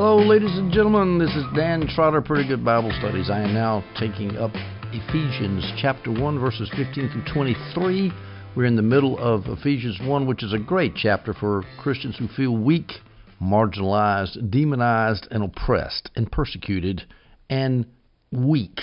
Hello, ladies and gentlemen. This is Dan Trotter, Pretty Good Bible Studies. I am now taking up Ephesians chapter 1, verses 15 through 23. We're in the middle of Ephesians 1, which is a great chapter for Christians who feel weak, marginalized, demonized, and oppressed, and persecuted, and weak.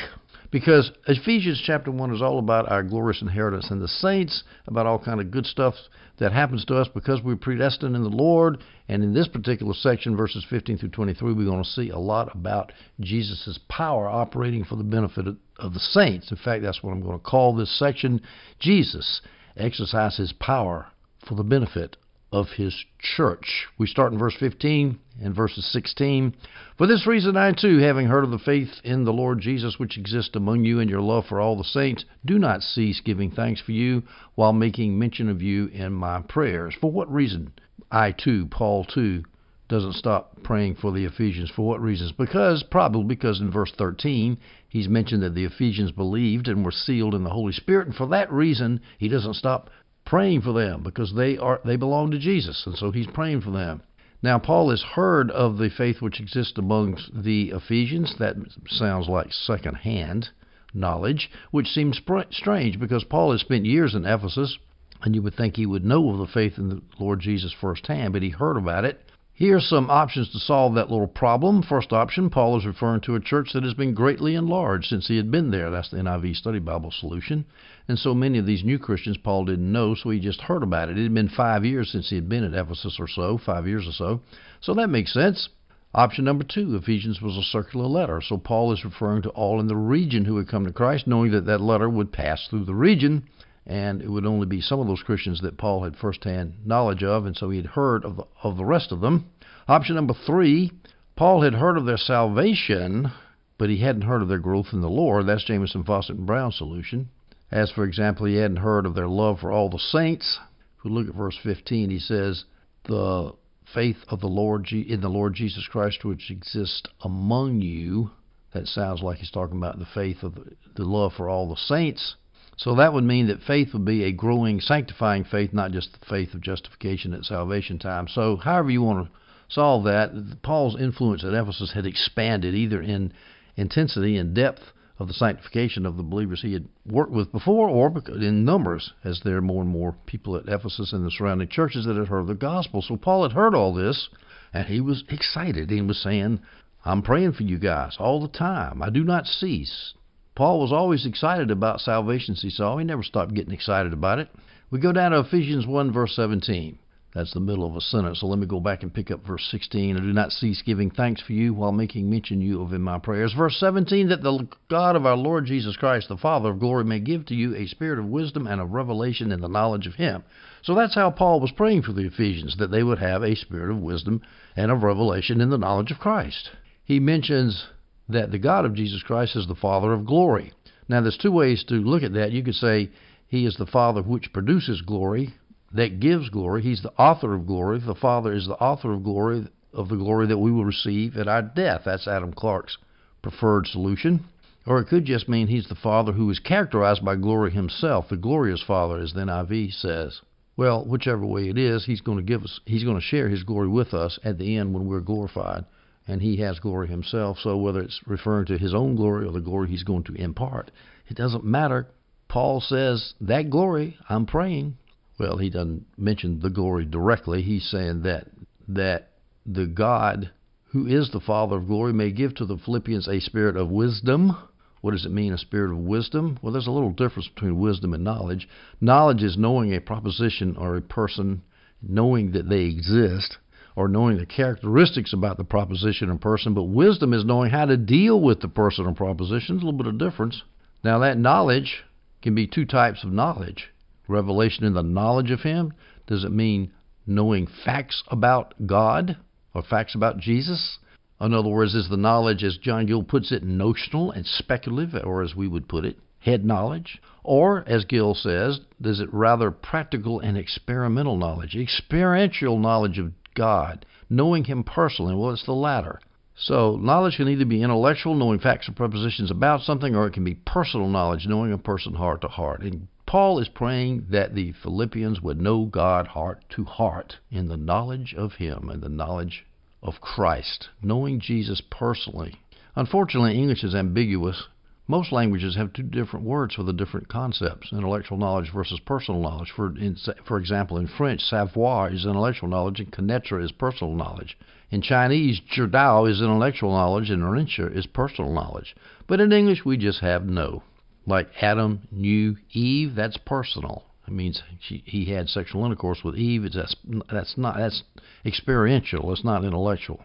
Because Ephesians chapter 1 is all about our glorious inheritance in the saints, about all kind of good stuff that happens to us because we're predestined in the Lord. And in this particular section, verses 15 through 23, we're going to see a lot about Jesus' power operating for the benefit of, the saints. In fact, that's what I'm going to call this section. Jesus exercises power for the benefit of his church. We start in verse 15 and verses 16. For this reason, I too, having heard of the faith in the Lord Jesus which exists among you and your love for all the saints, do not cease giving thanks for you while making mention of you in my prayers. For what reason? I too, Paul too, doesn't stop praying for the Ephesians. For what reasons? Because, probably because in verse 13, he's mentioned that the Ephesians believed and were sealed in the Holy Spirit, and for that reason, he doesn't stop praying for them because they are they belong to Jesus, and so he's praying for them. Now, Paul has heard of the faith which exists amongst the Ephesians. That sounds like second-hand knowledge, which seems strange because Paul has spent years in Ephesus, and you would think he would know of the faith in the Lord Jesus firsthand, but he heard about it here are some options to solve that little problem. First option, Paul is referring to a church that has been greatly enlarged since he had been there. That's the NIV Study Bible solution. And so many of these new Christians Paul didn't know, so he just heard about it. It had been five years since he had been at Ephesus or so, five years or so. So that makes sense. Option number two, Ephesians was a circular letter. So Paul is referring to all in the region who had come to Christ, knowing that that letter would pass through the region and it would only be some of those Christians that Paul had firsthand knowledge of, and so he had heard of the, of the rest of them. Option number three, Paul had heard of their salvation, but he hadn't heard of their growth in the Lord. That's Jamieson, Fausset, and Brown's solution. As, for example, he hadn't heard of their love for all the saints. If we look at verse 15, he says, The faith of the Lord in the Lord Jesus Christ which exists among you. That sounds like he's talking about the faith of the love for all the saints. So that would mean that faith would be a growing, sanctifying faith, not just the faith of justification at salvation time. So, however you want to solve that, Paul's influence at Ephesus had expanded either in intensity and depth of the sanctification of the believers he had worked with before, or in numbers, as there are more and more people at Ephesus and the surrounding churches that had heard the gospel. So Paul had heard all this, and he was excited. He was saying, I'm praying for you guys all the time. I do not cease. Paul was always excited about salvation, he saw. He never stopped getting excited about it. We go down to Ephesians 1, verse 17. That's the middle of a sentence. So let me go back and pick up verse 16. I do not cease giving thanks for you while making mention you of in my prayers. Verse 17, that the God of our Lord Jesus Christ, the Father of glory, may give to you a spirit of wisdom and of revelation in the knowledge of him. So that's how Paul was praying for the Ephesians, that they would have a spirit of wisdom and of revelation in the knowledge of Christ. He mentions that the God of Jesus Christ is the Father of glory. Now, there's two ways to look at that. You could say he is the Father which produces glory, that gives glory. He's the author of glory. The Father is the author of glory, of the glory that we will receive at our death. That's Adam Clarke's preferred solution. Or it could just mean he's the Father who is characterized by glory himself, the glorious Father, as the NIV says. Well, whichever way it is, he's going to give us, he's going to share his glory with us at the end when we're glorified and he has glory himself. So whether it's referring to his own glory or the glory he's going to impart, it doesn't matter. Paul says, That glory, I'm praying. Well, he doesn't mention the glory directly. He's saying that that the God who is the Father of glory may give to the Philippians a spirit of wisdom. What does it mean, a spirit of wisdom? Well, there's a little difference between wisdom and knowledge. Knowledge is knowing a proposition or a person, knowing that they exist or knowing the characteristics about the proposition or person, but wisdom is knowing how to deal with the person or proposition. There's a little bit of difference. Now, that knowledge can be two types of knowledge revelation in the knowledge of Him. Does it mean knowing facts about God or facts about Jesus? In other words, is the knowledge, as John Gill puts it, notional and speculative, or as we would put it, head knowledge? Or, as Gill says, is it rather practical and experimental knowledge, experiential knowledge of God, knowing Him personally. Well, it's the latter. So, knowledge can either be intellectual, knowing facts or propositions about something, or it can be personal knowledge, knowing a person heart to heart. And Paul is praying that the Philippians would know God heart to heart in the knowledge of Him and the knowledge of Christ, knowing Jesus personally. Unfortunately, English is ambiguous. Most languages have two different words for the different concepts intellectual knowledge versus personal knowledge. For, in, for example, in French, savoir is intellectual knowledge and connaître is personal knowledge. In Chinese, jirdao is intellectual knowledge and rincha is personal knowledge. But in English, we just have know. Like Adam knew Eve, that's personal. It means she, he had sexual intercourse with Eve. It's, that's that's not that's experiential. It's not intellectual.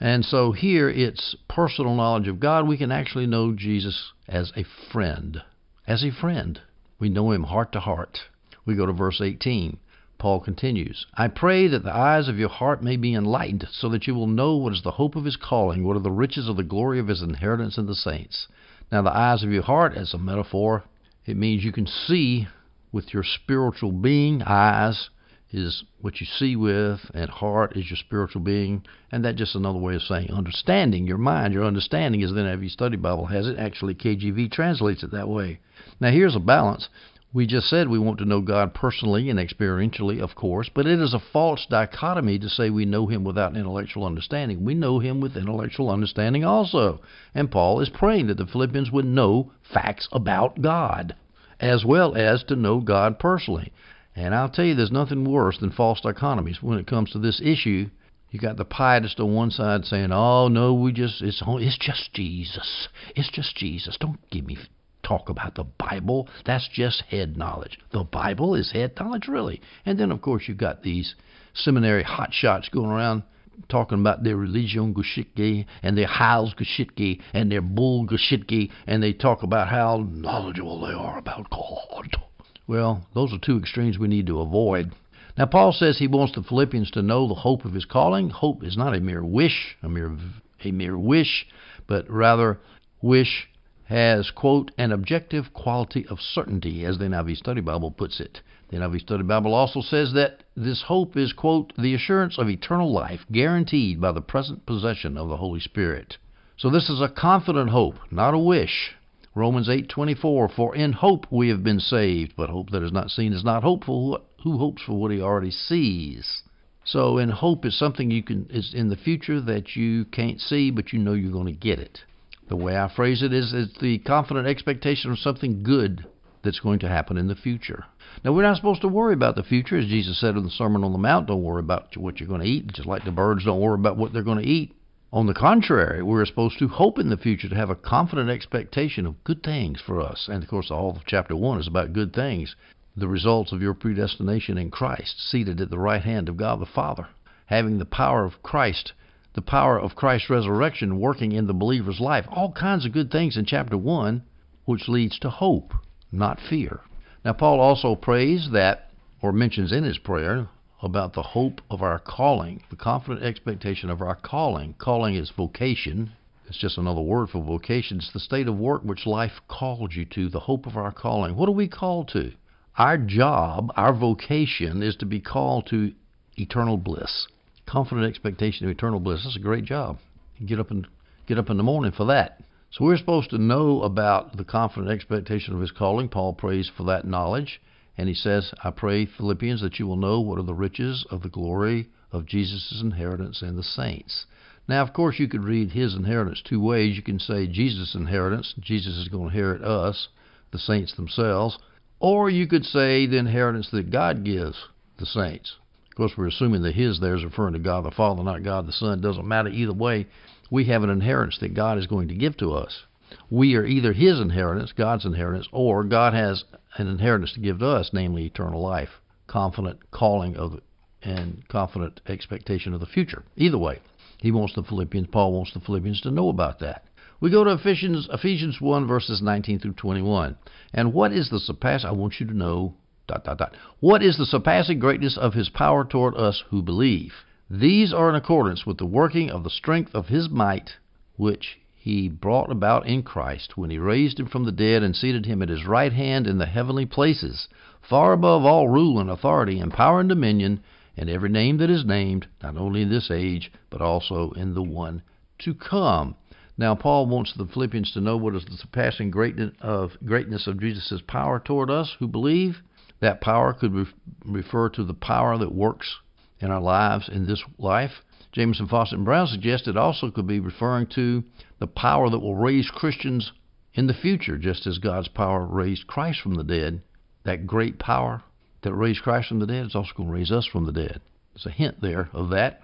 And so here it's personal knowledge of God. We can actually know Jesus as a friend. As a friend. We know him heart to heart. We go to verse 18. Paul continues, I pray that the eyes of your heart may be enlightened, so that you will know what is the hope of his calling, what are the riches of the glory of his inheritance in the saints. Now, the eyes of your heart, as a metaphor, it means you can see with your spiritual being. Eyes is what you see with, and heart is your spiritual being. And that's just another way of saying understanding. Your mind, your understanding is then every study Bible has it. Actually, KJV translates it that way. Now, here's a balance. We just said we want to know God personally and experientially, of course, but it is a false dichotomy to say we know Him without intellectual understanding. We know Him with intellectual understanding also. And Paul is praying that the Philippians would know facts about God, as well as to know God personally. And I'll tell you, there's nothing worse than false dichotomies when it comes to this issue. You got the pietist on one side saying, "Oh no, we just it's it's just Jesus. It's just Jesus. Don't give me talk about the Bible. That's just head knowledge. The Bible is head knowledge, really. And then, of course, you've got these seminary hotshots going around talking about their religion Geschichte and their Heils Geschichte and their Bull Geschichte, and they talk about how knowledgeable they are about God. Well, those are two extremes we need to avoid. Now, Paul says he wants the Philippians to know the hope of his calling. Hope is not a mere wish, a mere a mere wish, but rather wish has, quote, an objective quality of certainty, as the NIV Study Bible puts it. The NIV Study Bible also says that this hope is, quote, the assurance of eternal life guaranteed by the present possession of the Holy Spirit. So this is a confident hope, not a wish. Romans 8:24 For in hope we have been saved, but hope that is not seen is not hopeful. Who hopes for what he already sees? So in hope is something you can is in the future that you can't see, but you know you're going to get it. The way I phrase it is it's the confident expectation of something good that's going to happen in the future. Now, we're not supposed to worry about the future, as Jesus said in the Sermon on the Mount. Don't worry about what you're going to eat, just like the birds don't worry about what they're going to eat. On the contrary, we're supposed to hope in the future, to have a confident expectation of good things for us. And of course, all of chapter 1 is about good things, the results of your predestination in Christ, seated at the right hand of God the Father, having the power of Christ the power of Christ's resurrection working in the believer's life. All kinds of good things in chapter 1, which leads to hope, not fear. Now, Paul also prays that, or mentions in his prayer, about the hope of our calling, the confident expectation of our calling. Calling is vocation. It's just another word for vocation. It's the state of work which life called you to, the hope of our calling. What are we called to? Our job, our vocation, is to be called to eternal bliss confident expectation of eternal bliss. That's a great job. Get up and get up in the morning for that. So we're supposed to know about the confident expectation of his calling. Paul prays for that knowledge. And he says, I pray, Philippians, that you will know what are the riches of the glory of Jesus' inheritance in the saints. Now, of course, you could read his inheritance two ways. You can say Jesus' inheritance, Jesus is going to inherit us, the saints themselves. Or you could say the inheritance that God gives the saints. Of course, we're assuming that His there is referring to God the Father, not God the Son. It doesn't matter either way. We have an inheritance that God is going to give to us. We are either His inheritance, God's inheritance, or God has an inheritance to give to us, namely eternal life, confident calling of and confident expectation of the future. Either way, he wants the Philippians, Paul wants the Philippians to know about that. We go to Ephesians, Ephesians 1, verses 19 through 21. And what is the surpass? I want you to know dot dot dot. What is the surpassing greatness of his power toward us who believe? These are in accordance with the working of the strength of his might, which he brought about in Christ when he raised him from the dead and seated him at his right hand in the heavenly places, far above all rule and authority and power and dominion, and every name that is named, not only in this age, but also in the one to come. Now, Paul wants the Philippians to know what is the surpassing greatness of Jesus' power toward us who believe. That power could re- refer to the power that works in our lives in this life. Jamieson, Fausset, and Brown suggest it also could be referring to the power that will raise Christians in the future, just as God's power raised Christ from the dead. That great power that raised Christ from the dead is also going to raise us from the dead. There's a hint there of that.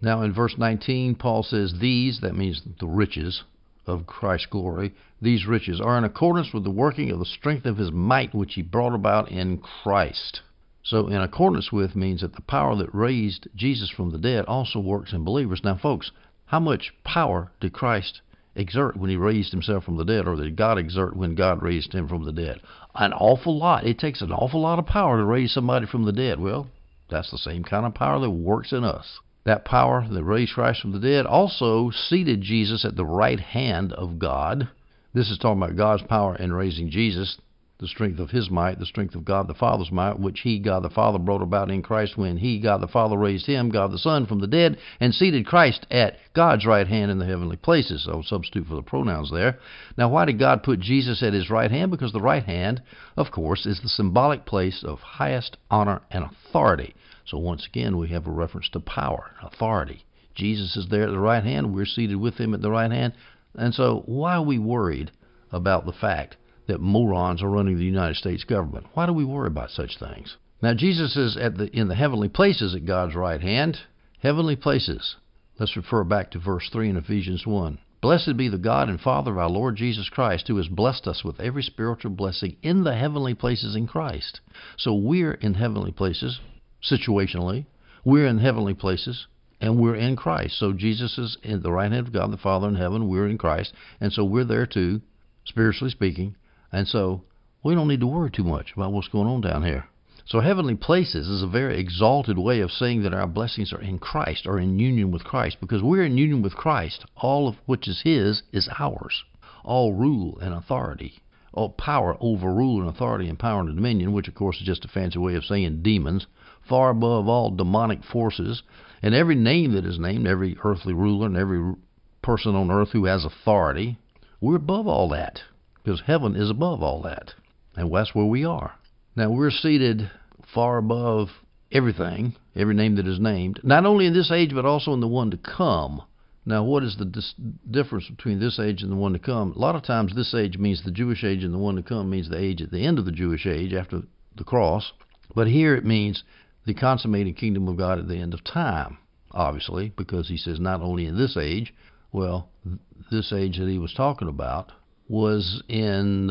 Now, in verse 19, Paul says, These, that means the riches of Christ's glory, these riches are in accordance with the working of the strength of his might, which he brought about in Christ. So, in accordance with means that the power that raised Jesus from the dead also works in believers. Now, folks, how much power did Christ exert when he raised himself from the dead, or did God exert when God raised him from the dead? An awful lot. It takes an awful lot of power to raise somebody from the dead. Well, that's the same kind of power that works in us. That power that raised Christ from the dead also seated Jesus at the right hand of God. This is talking about God's power in raising Jesus the strength of his might, the strength of God the Father's might, which he, God the Father, brought about in Christ when he, God the Father, raised him, God the Son, from the dead, and seated Christ at God's right hand in the heavenly places. So substitute for the pronouns there. Now, why did God put Jesus at his right hand? Because the right hand, of course, is the symbolic place of highest honor and authority. So once again, we have a reference to power, authority. Jesus is there at the right hand. We're seated with him at the right hand. And so, why are we worried about the fact that morons are running the United States government. Why do we worry about such things? Now Jesus is at the in the heavenly places at God's right hand. Heavenly places. Let's refer back to verse 3 in Ephesians 1. Blessed be the God and Father of our Lord Jesus Christ, who has blessed us with every spiritual blessing in the heavenly places in Christ. So we're in heavenly places, situationally. We're in heavenly places, and we're in Christ. So Jesus is in the right hand of God the Father in heaven. We're in Christ. And so we're there too, spiritually speaking. And so we don't need to worry too much about what's going on down here. So, heavenly places is a very exalted way of saying that our blessings are in Christ or in union with Christ because we're in union with Christ. All of which is His is ours. All rule and authority, all power over rule and authority and power and dominion, which of course is just a fancy way of saying demons, far above all demonic forces, and every name that is named, every earthly ruler and every person on earth who has authority, we're above all that because heaven is above all that, and that's where we are. Now we're seated far above everything, every name that is named, not only in this age but also in the one to come. Now, what is the dis- difference between this age and the one to come? A lot of times, this age means the Jewish age, and the one to come means the age at the end of the Jewish age after the cross. But here it means the consummated kingdom of God at the end of time, obviously, because he says not only in this age, well, this age that he was talking about was in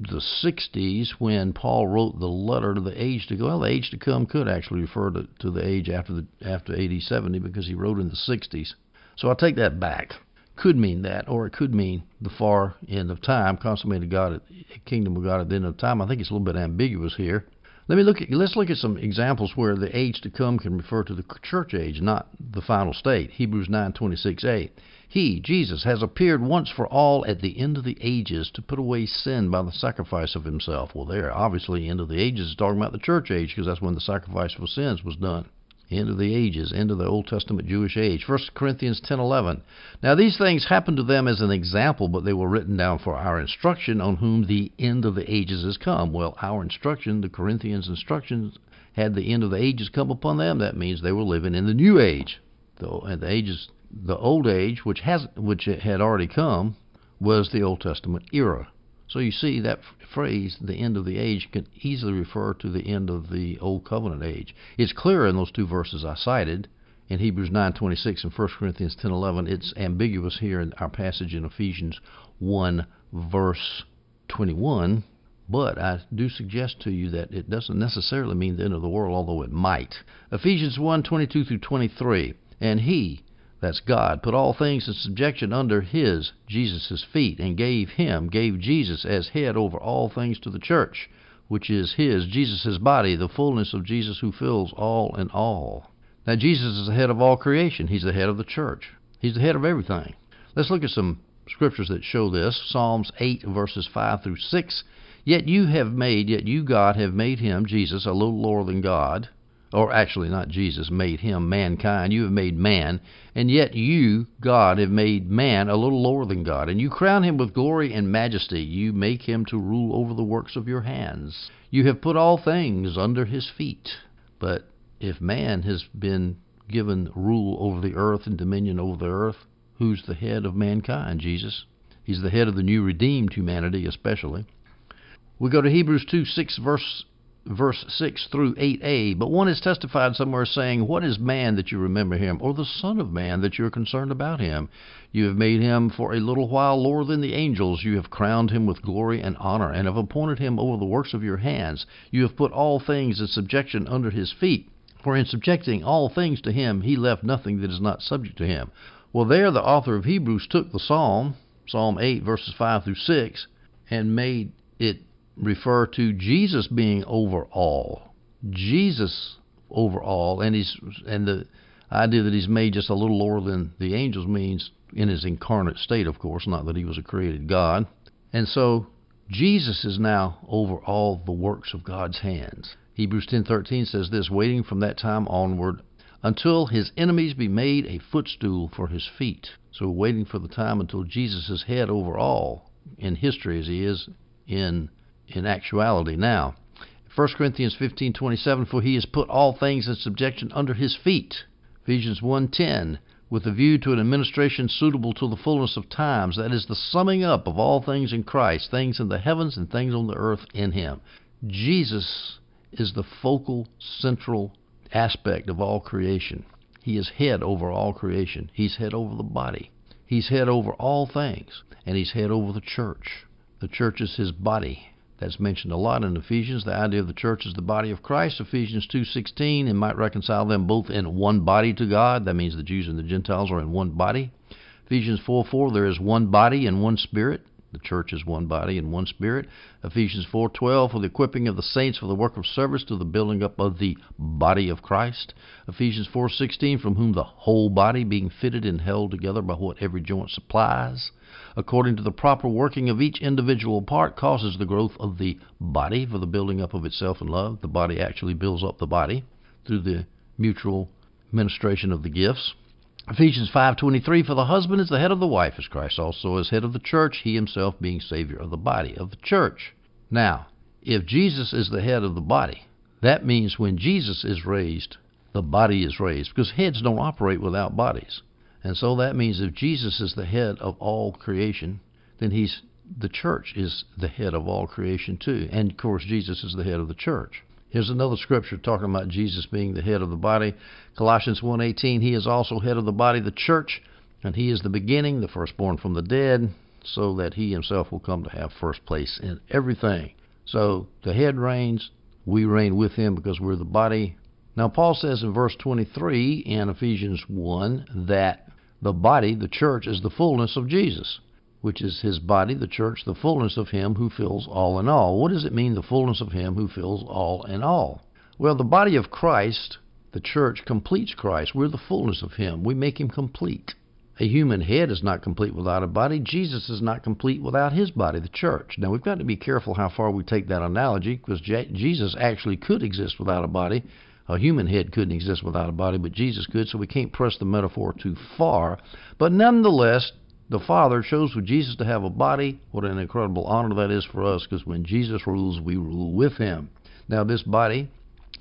the 60s when Paul wrote the letter to the age to go. Well, the age to come could actually refer to, to the age after the after AD 70 because he wrote in the 60s. So I take that back. Could mean that, or it could mean the far end of time, consummated God, at, kingdom of God at the end of time. I think it's a little bit ambiguous here. Let me look at let's look at some examples where the age to come can refer to the church age, not the final state. Hebrews 9:26a. He, Jesus, has appeared once for all at the end of the ages to put away sin by the sacrifice of himself. Well, there, obviously, end of the ages is talking about the church age because that's when the sacrifice for sins was done. End of the ages, end of the Old Testament Jewish age. 1 Corinthians 10:11. Now these things happened to them as an example, but they were written down for our instruction, on whom the end of the ages has come. Well, our instruction, the Corinthians' instructions, had the end of the ages come upon them. That means they were living in the new age. Though, and the ages the old age, which has which had already come, was the Old Testament era. So you see that phrase, the end of the age, can easily refer to the end of the Old Covenant age. It's clear in those two verses I cited in Hebrews 9:26 and 1 Corinthians 10:11. It's ambiguous here in our passage in Ephesians 1 verse 21. But I do suggest to you that it doesn't necessarily mean the end of the world, although it might. Ephesians 1:22 through 23. And he, that's God, put all things in subjection under his, Jesus' feet, and gave him, gave Jesus as head over all things to the church, which is his, Jesus' body, the fullness of Jesus who fills all in all. Now, Jesus is the head of all creation. He's the head of the church. He's the head of everything. Let's look at some scriptures that show this. Psalms 8, verses 5 through 6. Yet you have made, yet you, God, have made him, Jesus, a little lower than God or actually not Jesus, made him mankind. You have made man, and yet you, God, have made man a little lower than God, and you crown him with glory and majesty. You make him to rule over the works of your hands. You have put all things under his feet. But if man has been given rule over the earth and dominion over the earth. Who's the head of mankind? Jesus. He's the head of the new redeemed humanity, especially. We go to Hebrews 2 6 verse verse 6 through 8a. But one is testified somewhere saying, What is man that you remember him, or the Son of Man that you are concerned about him? You have made him for a little while lower than the angels. You have crowned him with glory and honor, and have appointed him over the works of your hands. You have put all things in subjection under his feet. For in subjecting all things to him, he left nothing that is not subject to him. Well, there the author of Hebrews took the psalm, Psalm 8, verses 5 through 6, and made it refer to Jesus being over all. Jesus over all, and he's and the idea that he's made just a little lower than the angels means in his incarnate state, of course, not that he was a created God. And so Jesus is now over all the works of God's hands. Hebrews 10:13 says this, waiting from that time onward until his enemies be made a footstool for his feet. So waiting for the time until Jesus is head over all in history as he is in in actuality now. 1 Corinthians 15:27 for he has put all things in subjection under his feet. Ephesians 1:10 with a view to an administration suitable to the fullness of times that is the summing up of all things in Christ, things in the heavens and things on the earth in him. Jesus is the focal central aspect of all creation. He is head over all creation. He's head over the body. He's head over all things, and he's head over the church. The church is his body. That's mentioned a lot in Ephesians. The idea of the church is the body of Christ. Ephesians 2:16 and might reconcile them both in one body to God. That means the Jews and the Gentiles are in one body. Ephesians 4:4 there is one body and one spirit. The church is one body and one spirit. Ephesians 4:12 for the equipping of the saints for the work of service to the building up of the body of Christ. Ephesians 4:16 from whom the whole body being fitted and held together by what every joint supplies, according to the proper working of each individual part causes the growth of the body for the building up of itself in love. The body actually builds up the body through the mutual ministration of the gifts. Ephesians 5:23 for the husband is the head of the wife as Christ also is head of the church he himself being savior of the body of the church. Now, if Jesus is the head of the body, that means when Jesus is raised, the body is raised because heads don't operate without bodies. And so that means if Jesus is the head of all creation, then he's the church is the head of all creation too. And of course Jesus is the head of the church. Here's another scripture talking about Jesus being the head of the body. Colossians 1:18, he is also head of the body, the church, and he is the beginning, the firstborn from the dead, so that he himself will come to have first place in everything. So the head reigns, we reign with him because we're the body. Now Paul says in verse 23 in Ephesians 1 that the body, the church, is the fullness of Jesus which is his body, the church, the fullness of him who fills all in all. What does it mean, the fullness of him who fills all in all? Well, the body of Christ, the church, completes Christ. We're the fullness of him. We make him complete. A human head is not complete without a body. Jesus is not complete without his body, the church. Now, we've got to be careful how far we take that analogy because Jesus actually could exist without a body. A human head couldn't exist without a body, but Jesus could, so we can't press the metaphor too far. But nonetheless, the Father chose for Jesus to have a body. What an incredible honor that is for us because when Jesus rules, we rule with him. Now, this body,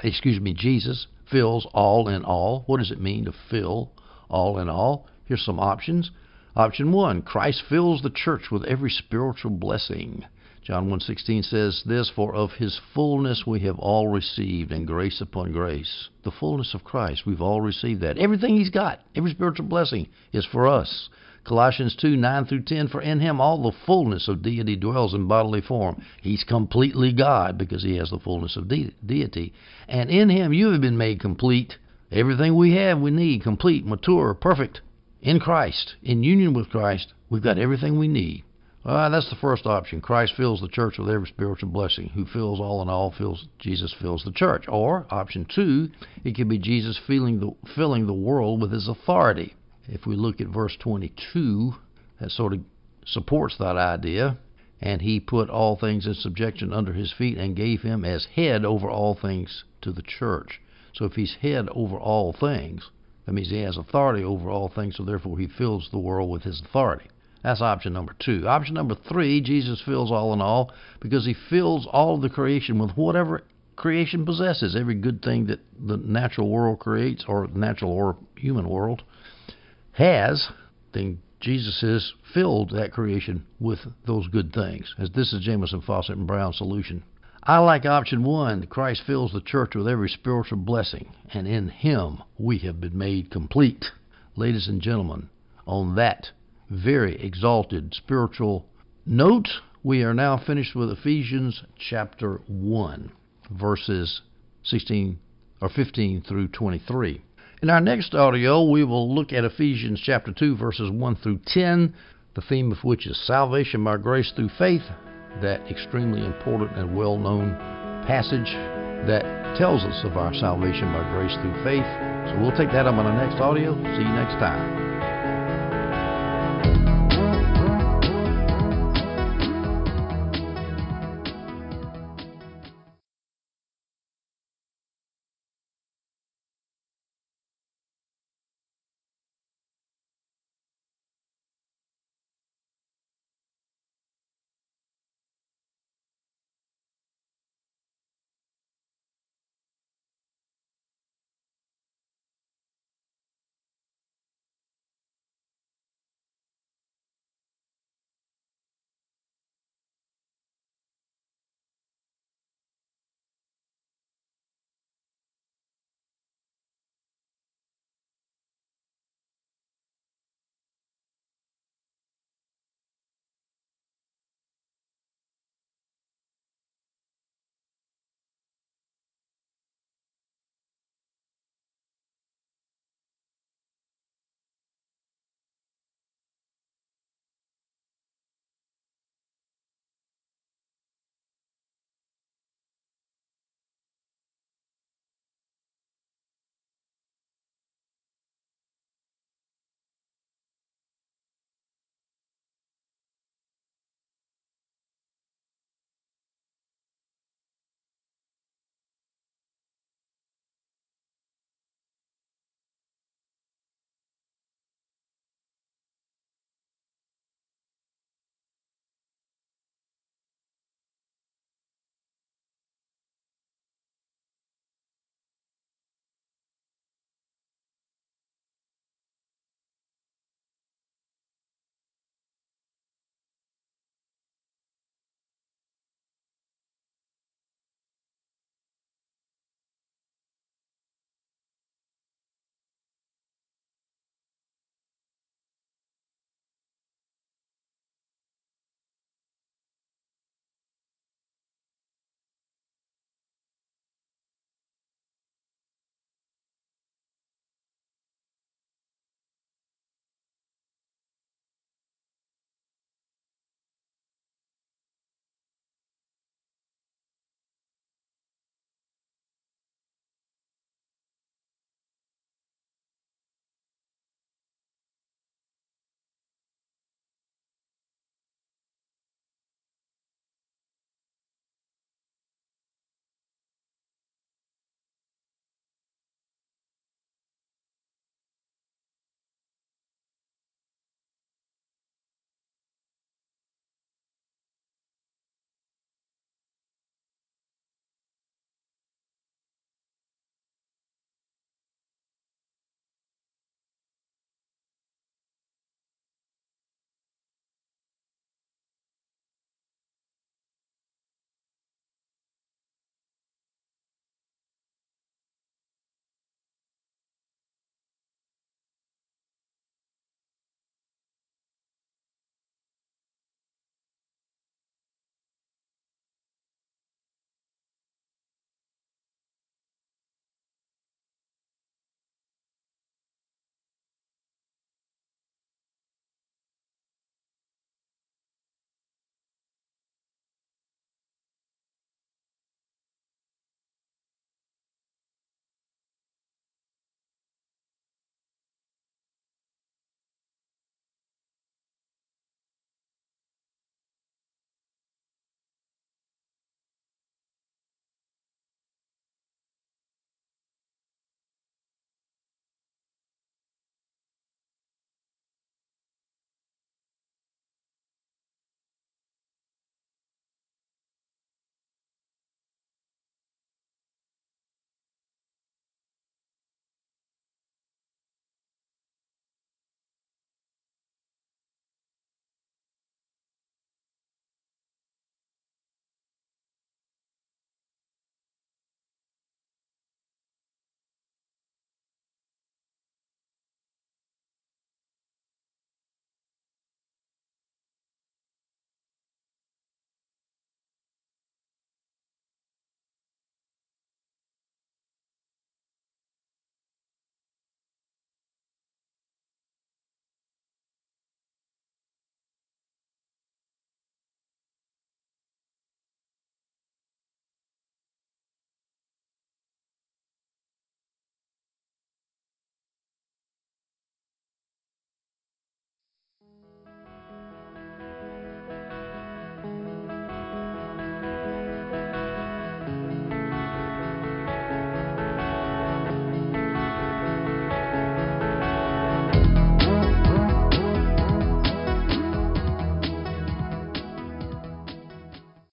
excuse me, Jesus, fills all in all. What does it mean to fill all in all? Here's some options. Option 1 Christ fills the church with every spiritual blessing. John 1:16 says this for of his fullness we have all received and grace upon grace. The fullness of Christ, we've all received that. Everything he's got, every spiritual blessing is for us. Colossians 2 9 through 10 For in him all the fullness of deity dwells in bodily form. He's completely God because he has the fullness of de- deity. And in him you have been made complete. Everything we have, we need complete, mature, perfect in Christ, in union with Christ. We've got everything we need. That's the first option. Christ fills the church with every spiritual blessing. Who fills all in all, fills Jesus fills the church. Or option two, it could be Jesus filling the filling the world with his authority. If we look at verse 22, that sort of supports that idea. And he put all things in subjection under his feet and gave him as head over all things to the church. So if he's head over all things, that means he has authority over all things, so therefore he fills the world with his authority. That's option number two. Option number three, Jesus fills all in all because he fills all of the creation with whatever creation possesses, every good thing that the natural world creates, or natural or human world has, then Jesus has filled that creation with those good things. As this is Jamieson, Fausset, and Brown's solution. I like option one. Christ fills the church with every spiritual blessing, and in Him we have been made complete. Ladies and gentlemen, on that very exalted spiritual note, we are now finished with Ephesians chapter 1, verses 16 or 15 through 23. In our next audio, we will look at Ephesians chapter 2, verses 1 through 10, the theme of which is salvation by grace through faith, that extremely important and well known passage that tells us of our salvation by grace through faith. So we'll take that up on our next audio. See you next time.